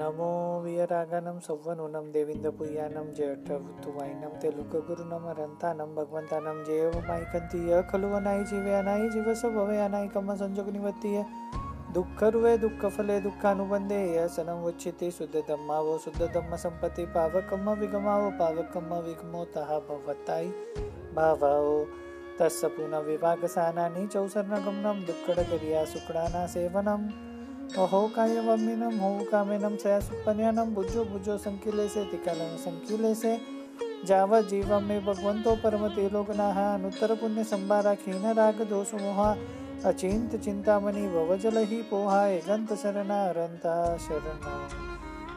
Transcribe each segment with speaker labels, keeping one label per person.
Speaker 1: नमो वियरागनं सौवनूनं देवीन्द्रपुय्यानं जठवुतुवायनं तेलुगुरुनं अरन्तानं भगवन्तानं जेवमायिकन्तीय खलु अनायि जीवे अनायि जीवस भवे अनायिकम्म संजोगनिवत्तीय दुःखरुवे दुःखफले दुःखानुबन्धे यसनं उच्यते शुद्धधम्मावो शुद्धधम्म संपत्ति पावकम्म विगमावो पावकम्म विगमोतः भवतायि भावावो तस्य पुनः विभागसानानि चौसर्णगमनं दुःखडकर्या सुकडाना सेवनम् अहो कायवमिनं हो कामेनं सया सुपन्यानं बुझो बुझो संकिलेसे तिकालं संकिलेसे जाव जीवम में भगवंतो परम तेलोकनाः अनुत्तर पुण्य संभारा, खीन राग दोष मोहा अचिंत चिंतामणि भवजल ही पोहा एगंत शरणा अरंता शरण।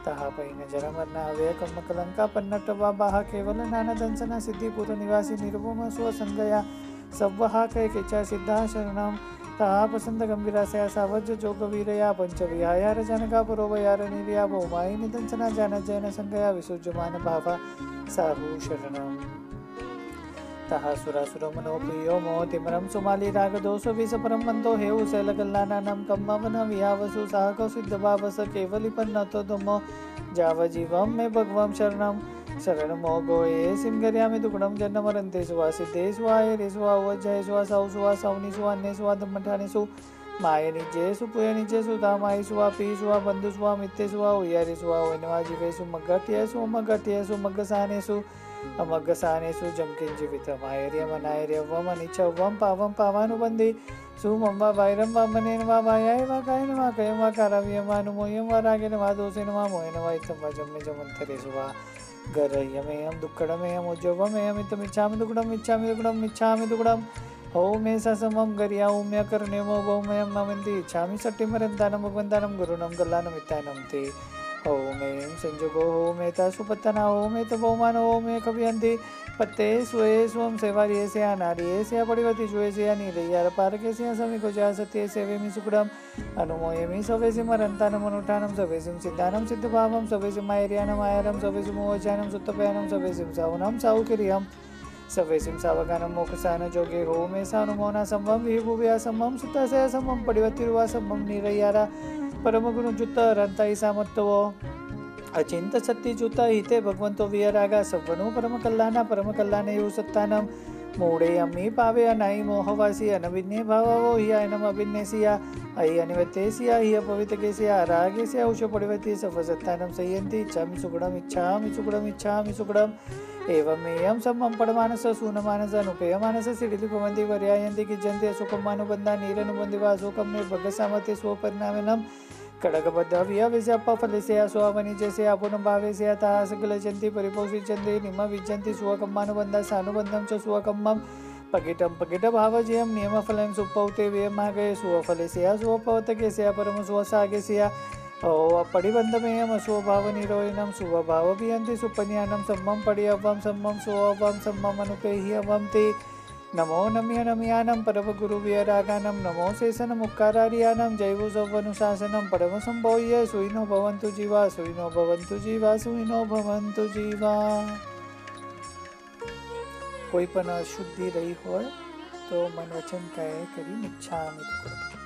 Speaker 1: तहा पैन जरमरना व्यय कर्म कलंका पन्नट बाहा केवल नाना दंसना सिद्धिपुर निवासी निर्भम स्वसंगया, सव्वहा कै केचा सिद्धा शरणम तापसंत गंभीरासया सावज जोगवीरया पंचविहायार जनका पुरोवयार निर्या भौमायि निदंसना जान जैन संगया विसृज्यमान भावा साहु शरणम। तः सुरासुर मनोप्रियो मोतिमरं सुमाली रागदोष विसपरं मन्दो हेउ शैलकल्लानानं कम्मवन विहावसु सह कौसिद्ध भावस केवलिपन्नतो दमो। जावजीवं मे भगवं शरणं शरणमो। गोये सिंगर्यामि दुगुणं जन्मरन्तेषु वा सिद्धेषु वा येरेषु वा वज्जयेषु वा सौषु वा सौनिषु वा अन्येषु वा दम्मठानेषु मायनिजेषु पुयनिजेषु धामायिषु वा पीषु वा बन्धुषु वा मित्येषु वा उयारिषु वा वैनवा जीवेषु मग्गट्येषु मग्गट्येषु मग्गसानेषु अमग्गसानेषु जम्किञ्जीवितमायर्यमनायर्यवमनिचव्वं पावं पावानुबन्धि सुमं वा वैरं वा मनेन वा वायाय वा कायेन वा कयं वा काराव्यं वा अनुमोयं वा रागेन वा दोषेन वा मोहेन वा दुक्कडमेयम उज्जवमेयम इतमिच्छामि दुक्कडम इच्छामि दुक्कडम इच्छामि दुक्कडम इच्छामि दुःखडम् गरिया समं गर्या ओम्यकर्ण्यमो भौमयं नमन्ति इच्छामि सट्टिमरन्तानं भगवन्तानं गुरुणं गल्लानमित्तानं ते ओमे संजोगो ओमेता सुपत्तना ओमे तो बहुमान ओमे कवियन्ति। पत्ते स्वे स्वं सेवार्यस्य अनार्यस्य पडिवति जुयस्य नीरय्यार समी समिको जा सत्ये सेवेमि सुकुडम् अनुमोयमि सवेसि मरन्तानमनुष्ठानं सवेसिं सिद्धानं सिद्धभावं, सवेसि मायर्यानं आयरं सवेसि मोहचानं सुत्तपयानं सवेसिं सौनं सौकिर्यं सवेसिं सावगानं मोक्षसान जोगे हो मे सानुमोना सम्भं विभुव्या सम्भं सुतस्य सम्भं पडिवतिर्वा सम्भं नीरय्यारा परम गुण जुत रंता ही सामत्व अचिंत सत्य जुत हिते भगवंतो वियरागा सवनो परम कल्याण परम कल्याण यो सत्तानम मोड़े अम्मी पावे अनाई मोहवासी अनविन्ने भावो ही अनम अभिन्ने सिया। अहि अनिवते सिया, ही अपवित के सिया रागे सिया, उषो पड़वती। सफ सत्तानम सयंती चामि सुगड़म इच्छामि सुगड़म इच्छामि सुगड़म एवमेयं सम्मं पडमानस, सूनमानस, अनुपेयमानस सिडिलिपवन्ति वर्यायन्ति किज्जन्ति असुखमानुबन्धा नीरनुबन्धि वा अशोकं मे भगसामते स्वपरिणामिनं। खडगबद्धव्यविजपफलस्य स्वमनिजस्य अपुनभावेस्य अतः सकलचन्ति परिपोषिचन्ति निमविजन्ति स्वकम्मानुबन्धः सानुबन्धं च स्वकम्मं पकिटं पकिटभावजयं नियमफलं सुपौते व्यमागय स्वफलस्य स्वपौतकस्य परमस्वसागस्य ओपड़ीबंधमेय शुभभाव निरोयिण शुभभाव भी सुपनयानम सम्मम पड़ियवम सम्मम सोअवम सम्मम अनुपेह्यवम ते नमो नम्य नमयानम परम गुरु वीरागानम नमो शेषन मुक्कारार्यानम जैव सौवनुशासनम परम संभोय सुइनो भवंतु जीवा सुइनो भवंतु जीवा सुइनो भवंतु जीवा। कोई अशुद्धि रही हो तो मन वचन कह करी इच्छा मित्र